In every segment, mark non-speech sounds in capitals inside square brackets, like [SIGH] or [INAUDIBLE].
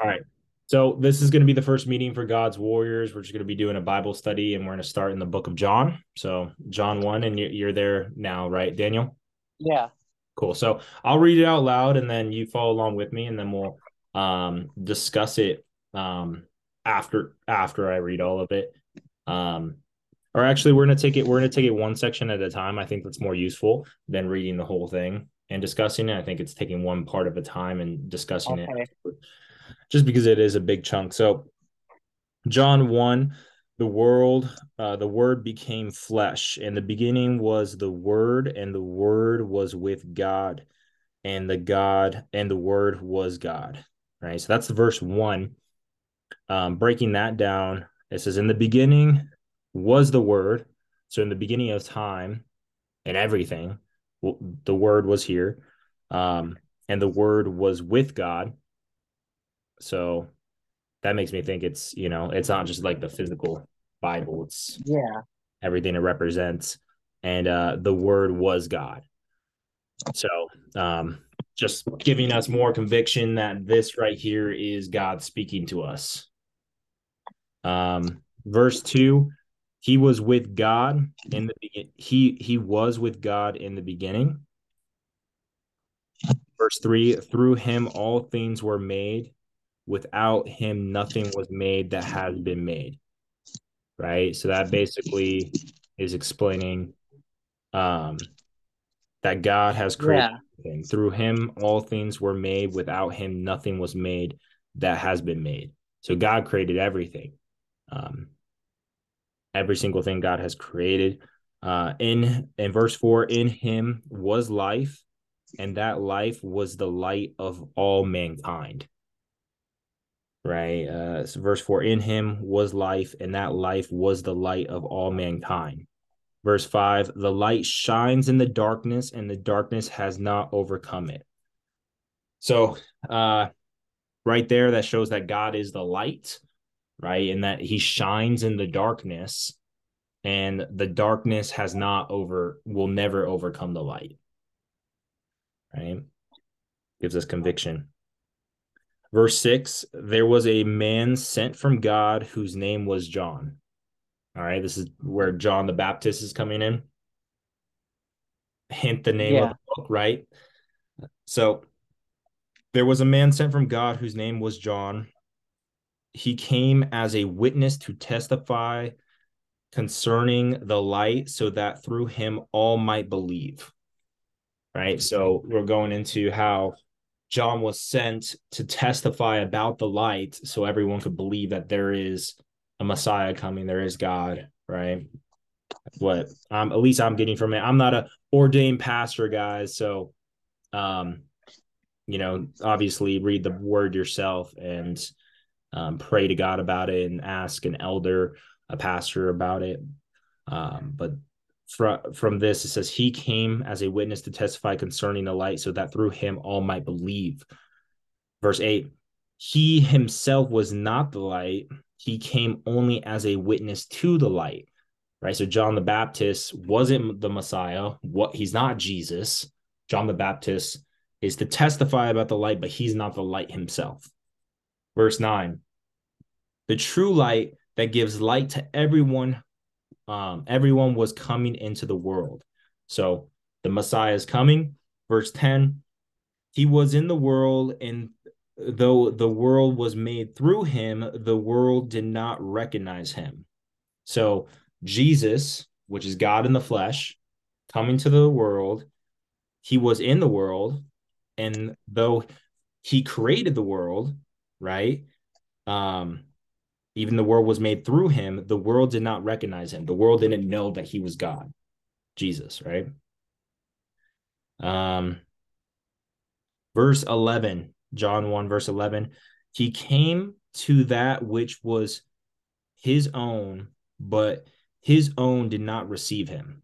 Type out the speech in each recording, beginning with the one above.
All right. So this is going to be the first meeting for God's warriors. We're just going to be doing a Bible study, and we're going to start in the book of John. So John one, and you're there now, right, Daniel? Yeah. Cool. So I'll read it out loud, and then you follow along with me, and then we'll um, discuss it um, after after I read all of it. Um, or actually, we're going to take it. We're going to take it one section at a time. I think that's more useful than reading the whole thing and discussing it. I think it's taking one part of a time and discussing okay. it just because it is a big chunk. So, John 1, the world, uh, the word became flesh. and the beginning was the word, and the word was with God, and the God and the word was God. Right. So that's verse one. Um, breaking that down, it says, In the beginning was the word. So in the beginning of time and everything, the word was here. Um, and the word was with God so that makes me think it's, you know, it's not just like the physical Bible, it's yeah, everything it represents. And uh the word was God. So um just giving us more conviction that this right here is God speaking to us. Um verse 2 he was with God in the begin he he was with God in the beginning. Verse 3 through him all things were made without him nothing was made that has been made right? So that basically is explaining um that god has created yeah. through him all things were made. Without him nothing was made that has been made. So god created everything. Um every single thing god has created. Uh in in verse 4 in him was life and that life was the light of all mankind right? Uh, verse 4 In him was life, and that life was the light of all mankind. Verse 5 The light shines in the darkness, and the darkness has not overcome it. So, uh, right there, that shows that God is the light, right? And that he shines in the darkness, and the darkness has not over, will never overcome the light, right? Gives us conviction. Verse 6 There was a man sent from God whose name was John. All right, this is where John the Baptist is coming in. Hint the name yeah. of the book, right? So there was a man sent from God whose name was John. He came as a witness to testify concerning the light so that through him all might believe. Right. So we're going into how John was sent to testify about the light so everyone could believe that there is a Messiah coming, there is God, right? What um at least I'm getting from it. I'm not a ordained pastor, guys, so um you know, obviously read the word yourself and um, pray to God about it and ask an elder, a pastor about it. Um, but from from this it says he came as a witness to testify concerning the light so that through him all might believe. Verse 8 he himself was not the light. He came only as a witness to the light. Right? So john the baptist wasn't the messiah. What he's not jesus. John the baptist is to testify about the light but he's not the light himself. Verse 9 the true light that gives light to everyone um, everyone was coming into the world. So the Messiah is coming. Verse 10 He was in the world, and though the world was made through him, the world did not recognize him. So Jesus, which is God in the flesh, coming to the world, he was in the world, and though he created the world, right? Um, even the world was made through him, the world did not recognize him. The world didn't know that he was God, Jesus, right? Um, verse 11, John 1, verse 11, he came to that which was his own, but his own did not receive him.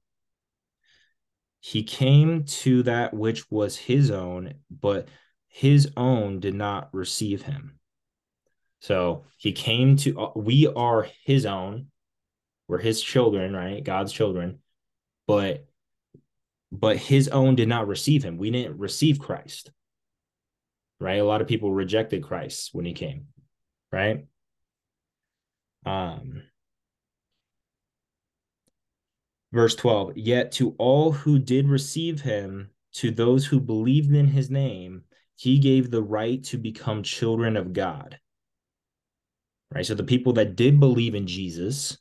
He came to that which was his own, but his own did not receive him. So he came to, uh, we are his own. We're his children, right? God's children. But, but his own did not receive him. We didn't receive Christ. right? A lot of people rejected Christ when he came, right? Um, verse 12 Yet to all who did receive him, to those who believed in his name, he gave the right to become children of God. Right? So the people that did believe in Jesus,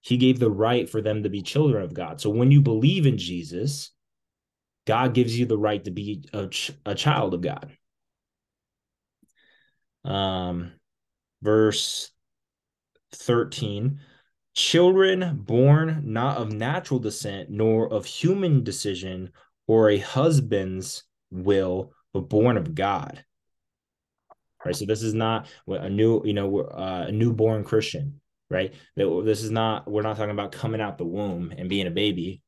he gave the right for them to be children of God. So when you believe in Jesus, God gives you the right to be a, ch- a child of God. Um, verse 13 children born not of natural descent nor of human decision or a husband's will but born of god right? So this is not a new you know uh, a newborn christian right? This is not we're not talking about coming out the womb and being a baby.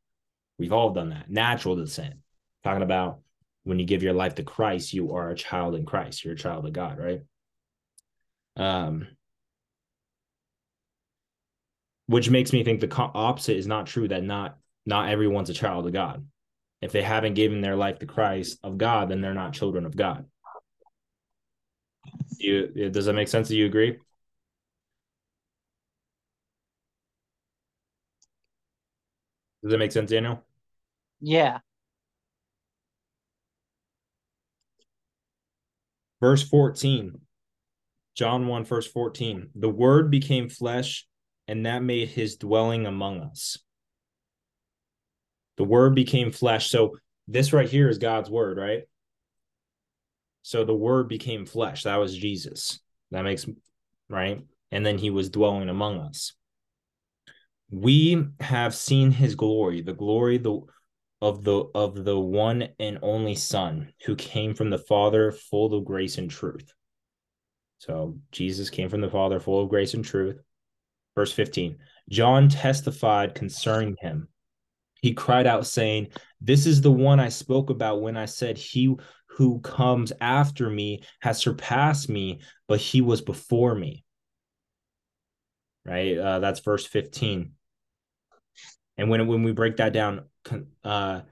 We've all done that. Natural descent. Talking about when you give your life to christ you are a child in christ. You're a child of god right? Um which makes me think the opposite is not true that not not everyone's a child of god. If they haven't given their life to christ of god then they're not children of god you does that make sense do you agree does that make sense daniel yeah verse 14 john 1 verse 14 the word became flesh and that made his dwelling among us. The word became flesh. So this right here is God's word, right? So the word became flesh. That was Jesus. That makes right. And then he was dwelling among us. We have seen his glory, the glory the of the of the one and only Son who came from the Father, full of grace and truth. So Jesus came from the Father, full of grace and truth. Verse 15 John testified concerning him. He cried out, saying, This is the one I spoke about when I said, He who comes after me has surpassed me, but he was before me. Right? Uh, that's verse 15. And when, when we break that down, uh,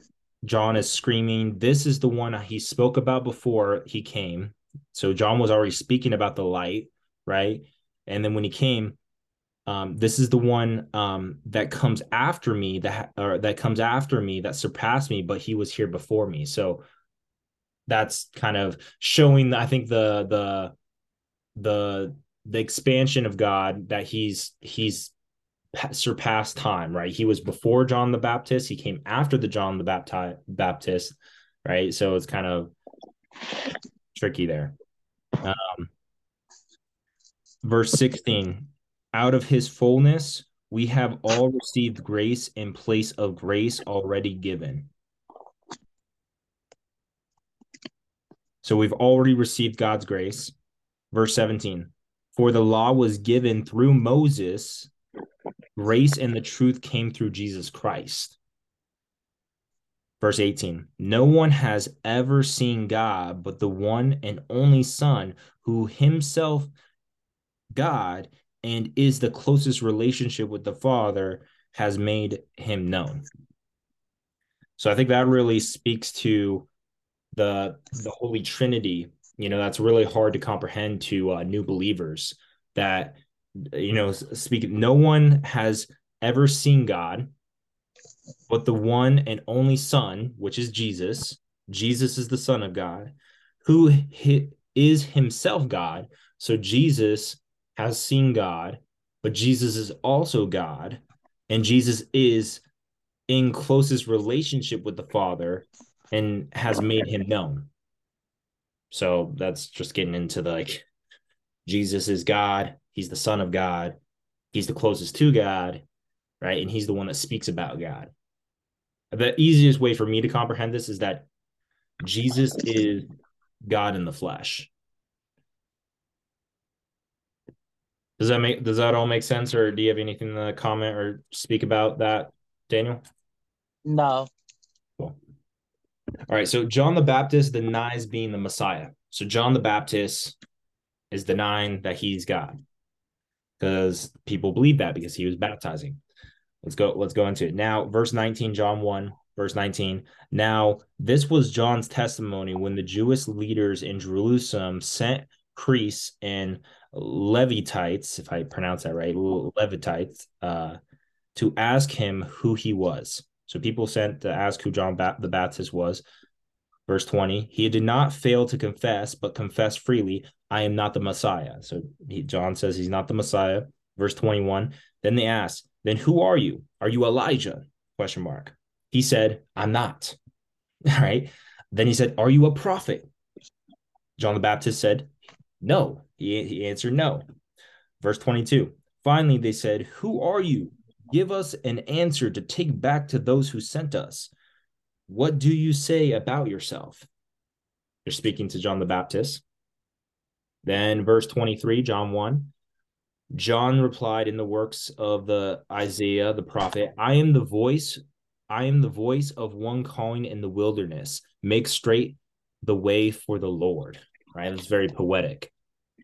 John is screaming, This is the one he spoke about before he came. So John was already speaking about the light, right? And then when he came, um, this is the one um, that comes after me that or that comes after me that surpassed me but he was here before me so that's kind of showing i think the the the the expansion of god that he's he's surpassed time right? He was before john the baptist. He came after the john the baptist baptist right? So it's kind of tricky there. Um verse 16 out of his fullness, we have all received grace in place of grace already given. So we've already received God's grace. Verse 17 For the law was given through Moses, grace and the truth came through Jesus Christ. Verse 18 No one has ever seen God but the one and only Son, who himself, God, and is the closest relationship with the Father has made him known. So I think that really speaks to the the Holy Trinity. You know, that's really hard to comprehend to uh, new believers. That you know, speak. No one has ever seen God, but the one and only Son, which is Jesus. Jesus is the Son of God, who is Himself God. So Jesus has seen God, but Jesus is also God, and Jesus is in closest relationship with the Father and has made him known. So that's just getting into the like Jesus is God, he's the Son of God, he's the closest to God, right? And he's the one that speaks about God. The easiest way for me to comprehend this is that Jesus is God in the flesh. Does that make does that all make sense, or do you have anything to comment or speak about that, Daniel? No. All right. So John the Baptist denies being the Messiah. So John the Baptist is denying that he's God because people believe that because he was baptizing. Let's go. Let's go into it now. Verse nineteen, John one, verse 19. Now, this was John's testimony when the Jewish leaders in Jerusalem sent priests and Levitites, if I pronounce that right, Levitites, uh, to ask him who he was. So people sent to ask who John ba- the Baptist was. Verse 20, he did not fail to confess, but confessed freely, I am not the Messiah. So he, John says he's not the Messiah. Verse 21, then they asked, then who are you? Are you Elijah? Question mark. He said, I'm not. [LAUGHS] All right. Then he said, Are you a prophet? John the Baptist said, No. He, he answered no. Verse 22. Finally, they said, Who are you? Give us an answer to take back to those who sent us. What do you say about yourself? They're speaking to John the Baptist. Then, verse 23, John 1. John replied in the works of the Isaiah the prophet, I am the voice, I am the voice of one calling in the wilderness, make straight the way for the Lord. Right? It's very poetic.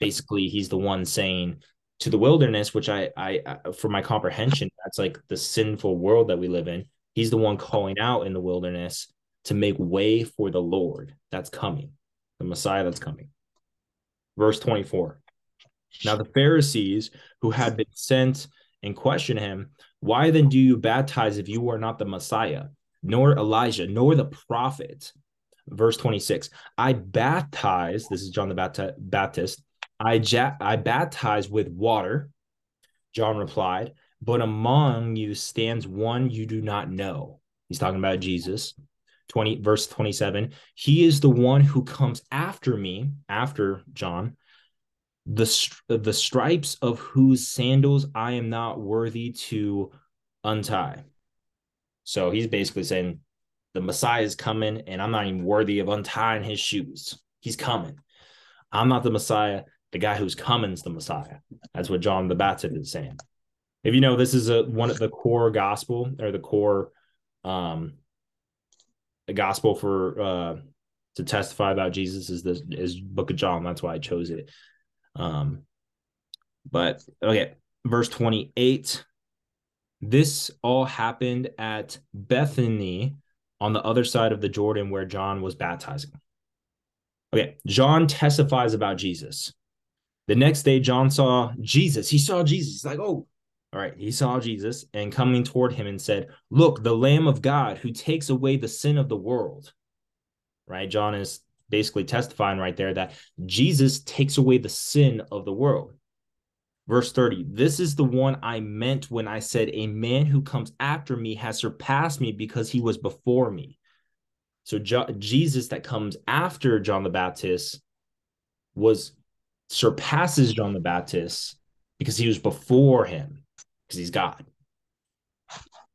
Basically, he's the one saying to the wilderness, which I, I, for my comprehension, that's like the sinful world that we live in. He's the one calling out in the wilderness to make way for the Lord that's coming, the Messiah that's coming. Verse 24. Now the Pharisees who had been sent and questioned him, Why then do you baptize if you are not the Messiah, nor Elijah, nor the prophet? Verse 26 I baptize, this is John the Baptist, I, ja- I baptize with water. John replied, But among you stands one you do not know. He's talking about Jesus. 20 verse 27 he is the one who comes after me after john the the stripes of whose sandals I am not worthy to untie. So he's basically saying the Messiah is coming and I'm not even worthy of untying his shoes. He's coming. I'm not the Messiah. The guy who's coming is the Messiah. That's what John the Baptist is saying. If you know, this is a one of the core gospel or the core um the gospel for uh to testify about Jesus is this is book of John. That's why I chose it. Um, but okay, verse 28. This all happened at Bethany on the other side of the Jordan where John was baptizing. Okay, John testifies about Jesus. The next day, John saw Jesus. He saw Jesus. He's like, oh, all right. He saw Jesus and coming toward him and said, Look, the Lamb of God who takes away the sin of the world. Right? John is basically testifying right there that Jesus takes away the sin of the world. Verse 30 This is the one I meant when I said, A man who comes after me has surpassed me because he was before me. So Jesus that comes after John the Baptist was surpasses John the Baptist because he was before him because he's God.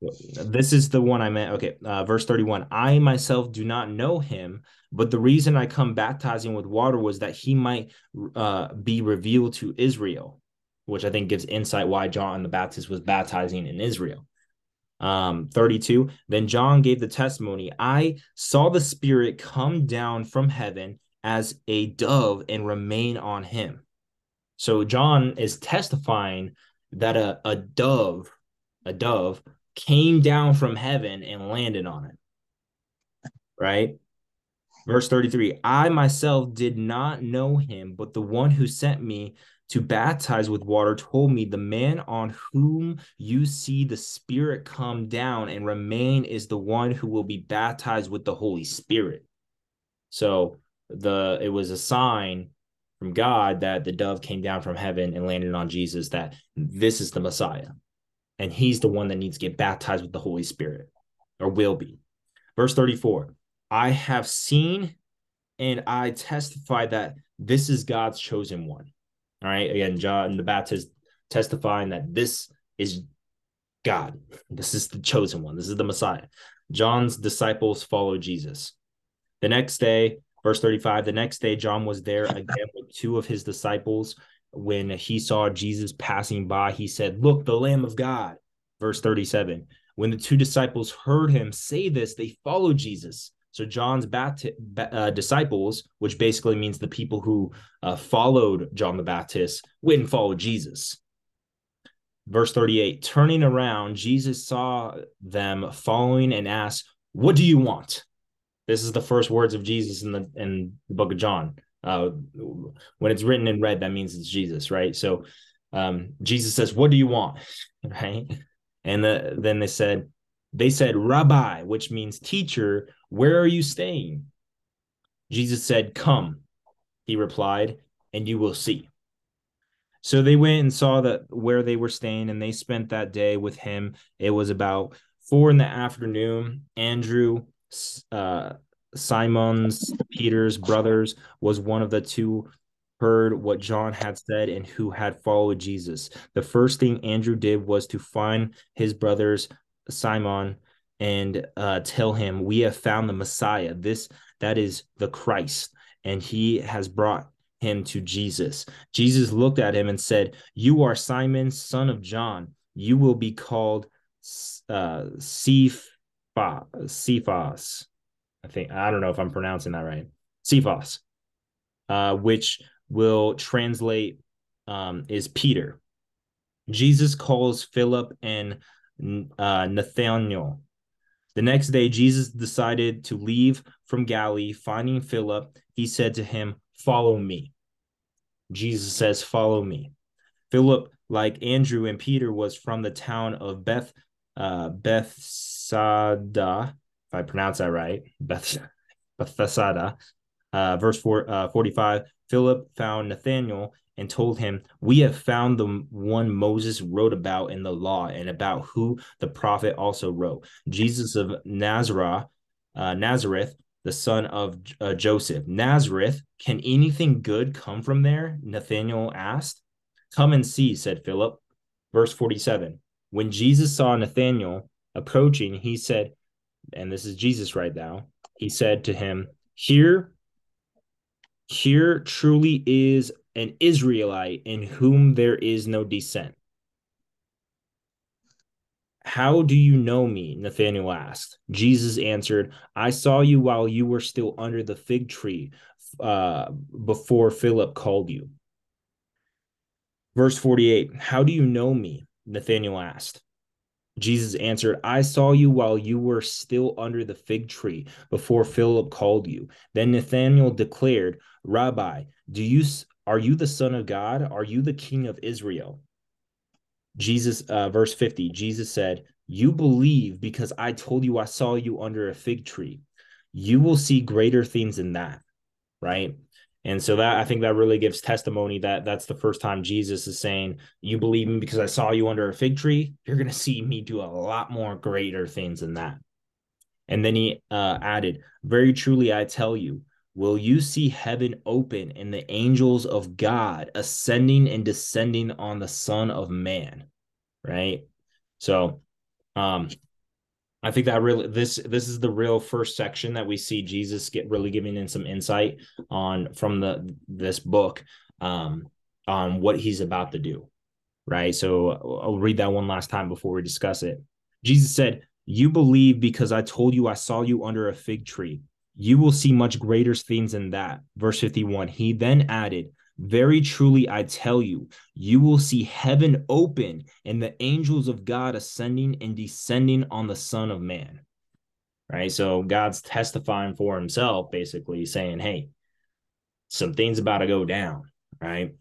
This is the one I meant. Okay, uh, verse 31. I myself do not know him, but the reason I come baptizing with water was that he might uh, be revealed to Israel, which I think gives insight why John the Baptist was baptizing in Israel. Um, 32. Then John gave the testimony I saw the Spirit come down from heaven as a dove and remain on him. So John is testifying that a, a dove, a dove came down from heaven and landed on it. Right? Verse 33 I myself did not know him, but the one who sent me to baptize with water told me, The man on whom you see the Spirit come down and remain is the one who will be baptized with the Holy Spirit. So the it was a sign from God that the dove came down from heaven and landed on Jesus that this is the Messiah and he's the one that needs to get baptized with the Holy Spirit or will be. Verse 34 I have seen and I testify that this is God's chosen one. All right. Again, John the Baptist testifying that this is God. This is the chosen one. This is the Messiah. John's disciples follow Jesus. The next day, verse 35, the next day, John was there again with two of his disciples when he saw Jesus passing by, he said, Look, the Lamb of God. Verse 37. When the two disciples heard him say this, they followed Jesus. So John's bapti- uh, disciples, which basically means the people who uh, followed John the Baptist, went and followed Jesus. Verse 38 Turning around, Jesus saw them following and asked, What do you want? This is the first words of Jesus in the in the book of John. Uh, when it's written in red, that means it's Jesus, right? So um, Jesus says, What do you want? [LAUGHS] Right. And the, then they said, they said, Rabbi, which means teacher, where are you staying? Jesus said, Come, he replied, and you will see. So they went and saw that where they were staying, and they spent that day with him. It was about four in the afternoon. Andrew, uh, Simon's Peter's brothers, was one of the two heard what John had said and who had followed Jesus. The first thing Andrew did was to find his brothers Simon and uh, tell him, "We have found the Messiah. This that is the Christ, and he has brought him to Jesus." Jesus looked at him and said, "You are Simon, son of John. You will be called uh, Cephas. Cephas. I think I don't know if I'm pronouncing that right. Cephas, uh, which will translate um, is Peter. Jesus calls Philip and uh, Nathanael. The next day, Jesus decided to leave from Galilee. Finding Philip, he said to him, Follow me. Jesus says, Follow me. Philip, like Andrew and Peter, was from the town of Beth uh, Bethsaida, if I pronounce that right, Beth [LAUGHS] Bethsaida. Uh, verse four, uh, 45 Philip found Nathanael and told him, We have found the one Moses wrote about in the law and about who the prophet also wrote, Jesus of Nazareth, uh, Nazareth, the son of uh, Joseph. Nazareth, can anything good come from there? Nathanael asked. Come and see, said Philip. Verse 47 When Jesus saw Nathanael approaching, he said, and this is Jesus right now, he said to him, Here here truly is an Israelite in whom there is no descent. How do you know me? Nathanael asked. Jesus answered, I saw you while you were still under the fig tree uh, before Philip called you. Verse 48 How do you know me? Nathanael asked. Jesus answered, I saw you while you were still under the fig tree before Philip called you. Then Nathanael declared, Rabbi, do you are you the son of God? Are you the king of Israel? Jesus, uh, verse 50, Jesus said, You believe because I told you I saw you under a fig tree. You will see greater things than that. Right. And so that I think that really gives testimony that that's the first time Jesus is saying, You believe me because I saw you under a fig tree. You're going to see me do a lot more greater things than that. And then he uh, added, Very truly, I tell you, will you see heaven open and the angels of God ascending and descending on the Son of Man? Right. So, um, I think that really this this is the real first section that we see Jesus get really giving in some insight on from the this book um, on what he's about to do. Right. So I'll read that one last time before we discuss it. Jesus said, You believe because I told you I saw you under a fig tree. You will see much greater things than that. Verse 51. He then added, very truly, I tell you, you will see heaven open and the angels of God ascending and descending on the Son of Man. Right. So God's testifying for himself, basically saying, hey, some things about to go down. Right.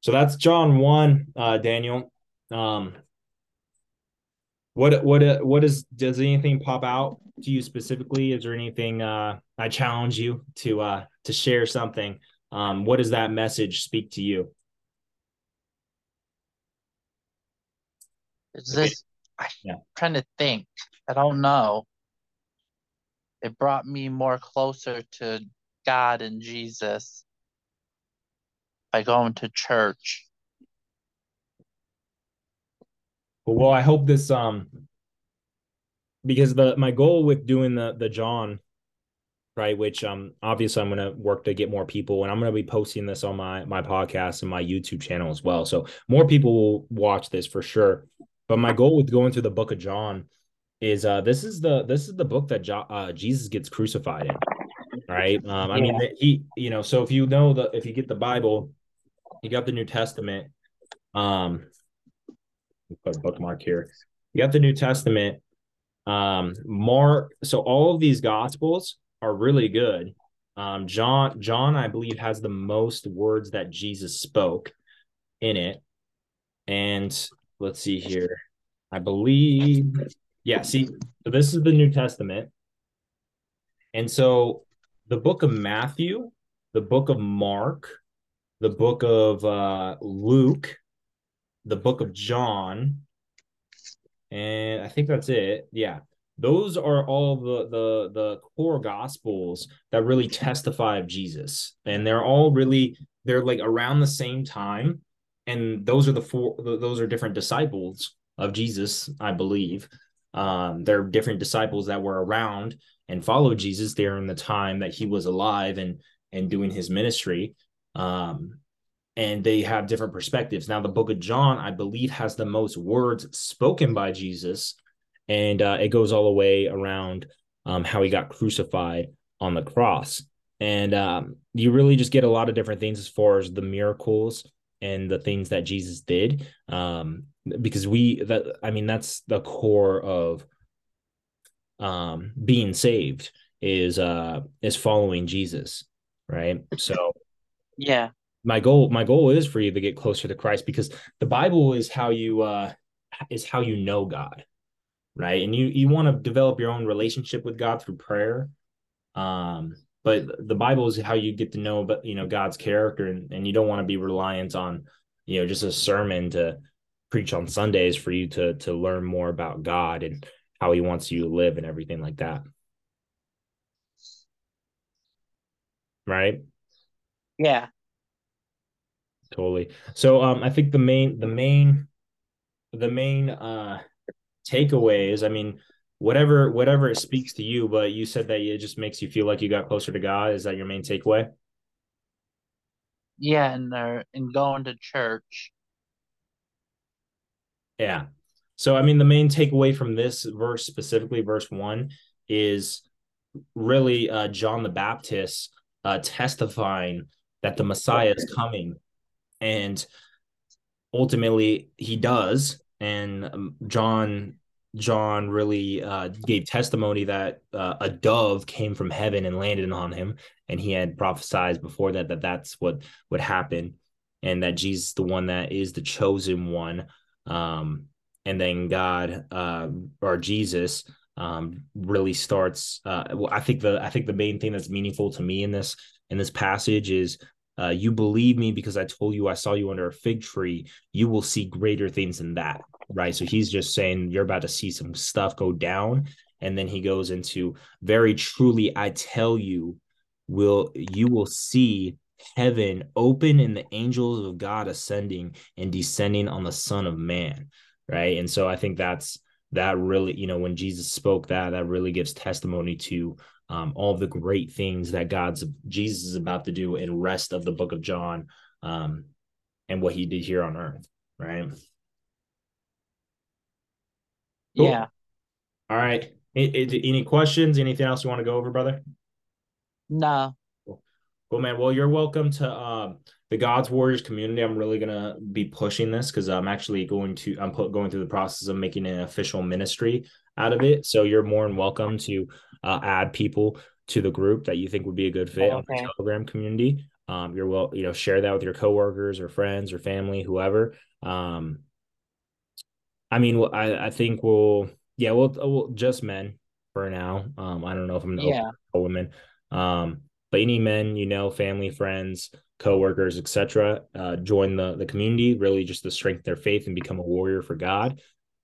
So that's John 1, uh, Daniel. Um, what what what is does anything pop out to you specifically? Is there anything uh I challenge you to uh to share something um, what does that message speak to you? Is this? I'm yeah. trying to think. I don't know. It brought me more closer to God and Jesus by going to church. Well, I hope this um because the my goal with doing the the John right? Which um obviously i'm going to work to get more people and i'm going to be posting this on my my podcast and my youtube channel as well. So more people will watch this for sure. But my goal with going through the book of john is uh this is the this is the book that jo- uh, jesus gets crucified in right? Um i yeah. mean he you know so if you know the if you get the bible you got the new testament um put a bookmark here. You got the new testament Um, Mark, so all of these gospels are really good. Um, John, John, I believe, has the most words that Jesus spoke in it. And let's see here. I believe, yeah, see, so this is the New Testament. And so the book of Matthew, the book of Mark, the book of uh, Luke, the book of John, and I think that's it. Yeah. Those are all the the the core gospels that really testify of Jesus. And they're all really they're like around the same time and those are the four those are different disciples of Jesus, I believe. Um, they're different disciples that were around and followed Jesus during the time that he was alive and and doing his ministry. Um, and they have different perspectives. Now, the book of John, I believe, has the most words spoken by Jesus, and uh, it goes all the way around um, how he got crucified on the cross. And um, you really just get a lot of different things as far as the miracles and the things that Jesus did. Um, because we that I mean that's the core of um being saved is uh is following Jesus, right? So yeah. My goal my goal is for you to get closer to Christ because the Bible is how you uh is how you know God, right? And you you want to develop your own relationship with God through prayer. Um but the bible is how you get to know about you know god's character and, and you don't want to be reliant on you know just a sermon to preach on sundays for you to to learn more about god and how he wants you to live and everything like that right yeah totally so um i think the main the main the main uh takeaways i mean whatever whatever it speaks to you but you said that it just makes you feel like you got closer to god. Is that your main takeaway? Yeah and they're and going to church. Yeah. So i mean the main takeaway from this verse specifically verse one is really uh john the baptist uh testifying that the messiah is coming. And ultimately he does. And um, john John really uh, gave testimony that uh, a dove came from heaven and landed on him, and he had prophesied before that that that's what would happen, and that Jesus, the one that is the chosen one, um, and then God uh, or Jesus um, really starts. Uh, well, I think the I think the main thing that's meaningful to me in this in this passage is uh, you believe me because I told you I saw you under a fig tree. You will see greater things than that right? So he's just saying you're about to see some stuff go down. And then he goes into very truly, I tell you, will you will see heaven open and the angels of God ascending and descending on the Son of Man. Right. And so I think that's that really, you know, when Jesus spoke that, that really gives testimony to um, all the great things that God's Jesus is about to do in rest of the book of John um, and what he did here on earth. Right. Cool. Yeah. All right. Any questions? Anything else you want to go over, brother? No. Cool. cool, man. Well, you're welcome to um, the God's Warriors community. I'm really gonna be pushing this because I'm actually going to I'm put, going through the process of making an official ministry out of it. So you're more than welcome to uh, add people to the group that you think would be a good fit okay. on the Telegram community. Um, you're well, you know, share that with your coworkers or friends or family, whoever. Um, I mean, I I think we'll yeah we'll, we'll just men for now. Um, I don't know if I'm yeah women. Um, but any men you know, family, friends, coworkers, etc., uh, join the the community. Really, just to strengthen their faith and become a warrior for God.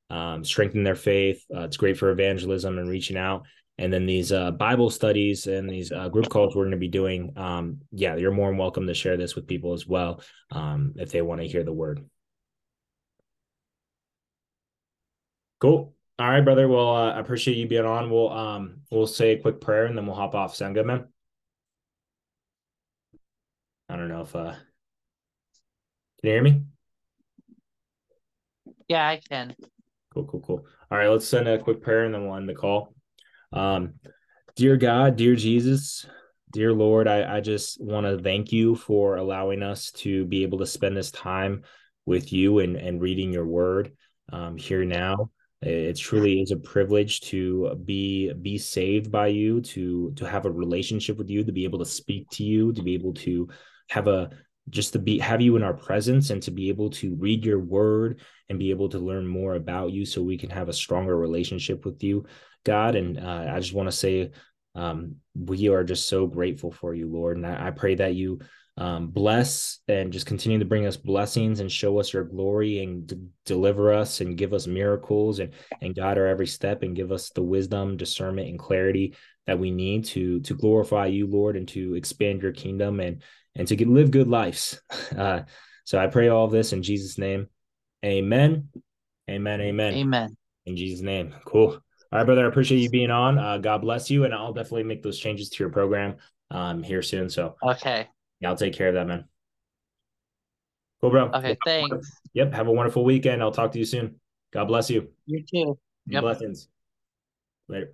Um, strengthen their faith. Uh, it's great for evangelism and reaching out. And then these uh, Bible studies and these uh, group calls we're going to be doing. Um, yeah, you're more than welcome to share this with people as well um, if they want to hear the word. Cool. All right, brother. Well, uh, I appreciate you being on. We'll um we'll say a quick prayer and then we'll hop off. Sound good, man? I don't know if uh can you hear me? Yeah, I can. Cool, cool, cool. All right, let's send a quick prayer and then we'll end the call. Um, dear God, dear Jesus, dear Lord, I, I just want to thank you for allowing us to be able to spend this time with you and, and reading your word um, here now. It truly is a privilege to be be saved by you, to to have a relationship with you, to be able to speak to you, to be able to have a just to be have you in our presence and to be able to read your word and be able to learn more about you so we can have a stronger relationship with you god. And uh, i just want to say um, we are just so grateful for you lord. And i, I pray that you um, bless and just continue to bring us blessings and show us your glory and d- deliver us and give us miracles and and guide our every step and give us the wisdom discernment and clarity that we need to to glorify you lord and to expand your kingdom. And and to get, live good lives. [LAUGHS] Uh, so I pray all of this in Jesus' name. Amen. Amen. Amen. Amen. In Jesus' name. Cool. All right, brother. I appreciate you being on. Uh, God bless you. And I'll definitely make those changes to your program um, here soon. So, okay. Yeah, I'll take care of that, man. Cool, bro. Okay. Thanks. Yep. Have a wonderful weekend. I'll talk to you soon. God bless you. You too. Yep. Blessings. Later.